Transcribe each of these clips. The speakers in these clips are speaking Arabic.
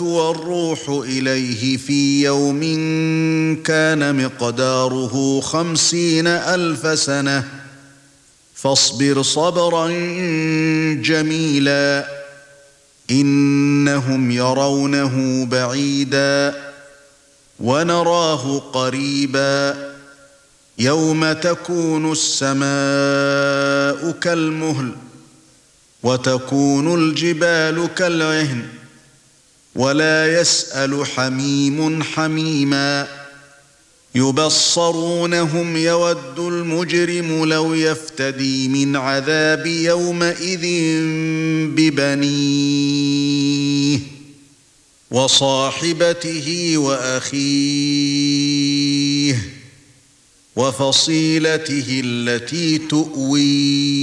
والروح إليه في يوم كان مقداره خمسين ألف سنة. فاصبر صبرا جميلا إنهم يرونه بعيدا ونراه قريبا. يوم تكون السماء كالمهل وتكون الجبال كالعهن. ولا يسأل حميم حميما. يبصرونهم يود المجرم لو يفتدي من عذاب يومئذ ببنيه وصاحبته وأخيه وفصيلته التي تؤويه.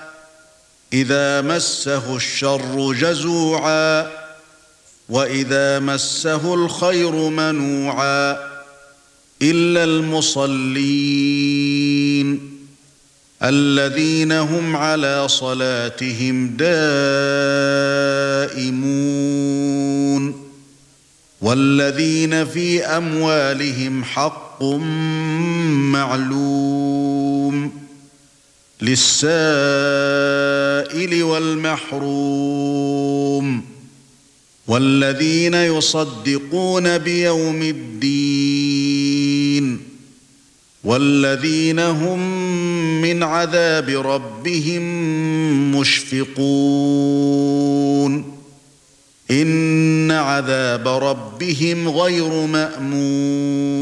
إذا مسه الشر جزوعا وإذا مسه الخير منوعا إلا المصلين الذين هم على صلاتهم دائمون والذين في أموالهم حق معلوم للسائل والمحروم والذين يصدقون بيوم الدين والذين هم من عذاب ربهم مشفقون إن عذاب ربهم غير مأمون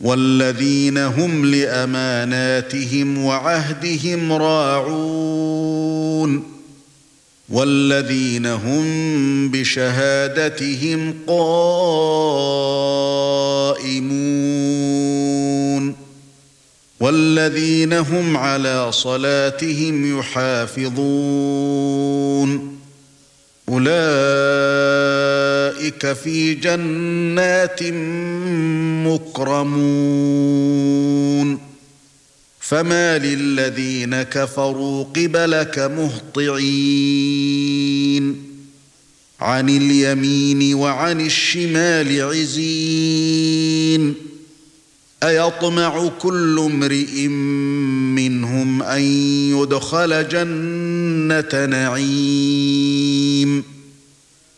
والذين هم لأماناتهم وعهدهم راعون والذين هم بشهادتهم قائمون والذين هم على صلاتهم يحافظون أولئك في جنات مكرمون. فما للذين كفروا قبلك مهطعين. عن اليمين وعن الشمال عزين. أيطمع كل امرئ منهم أن يدخل جنة نعيم.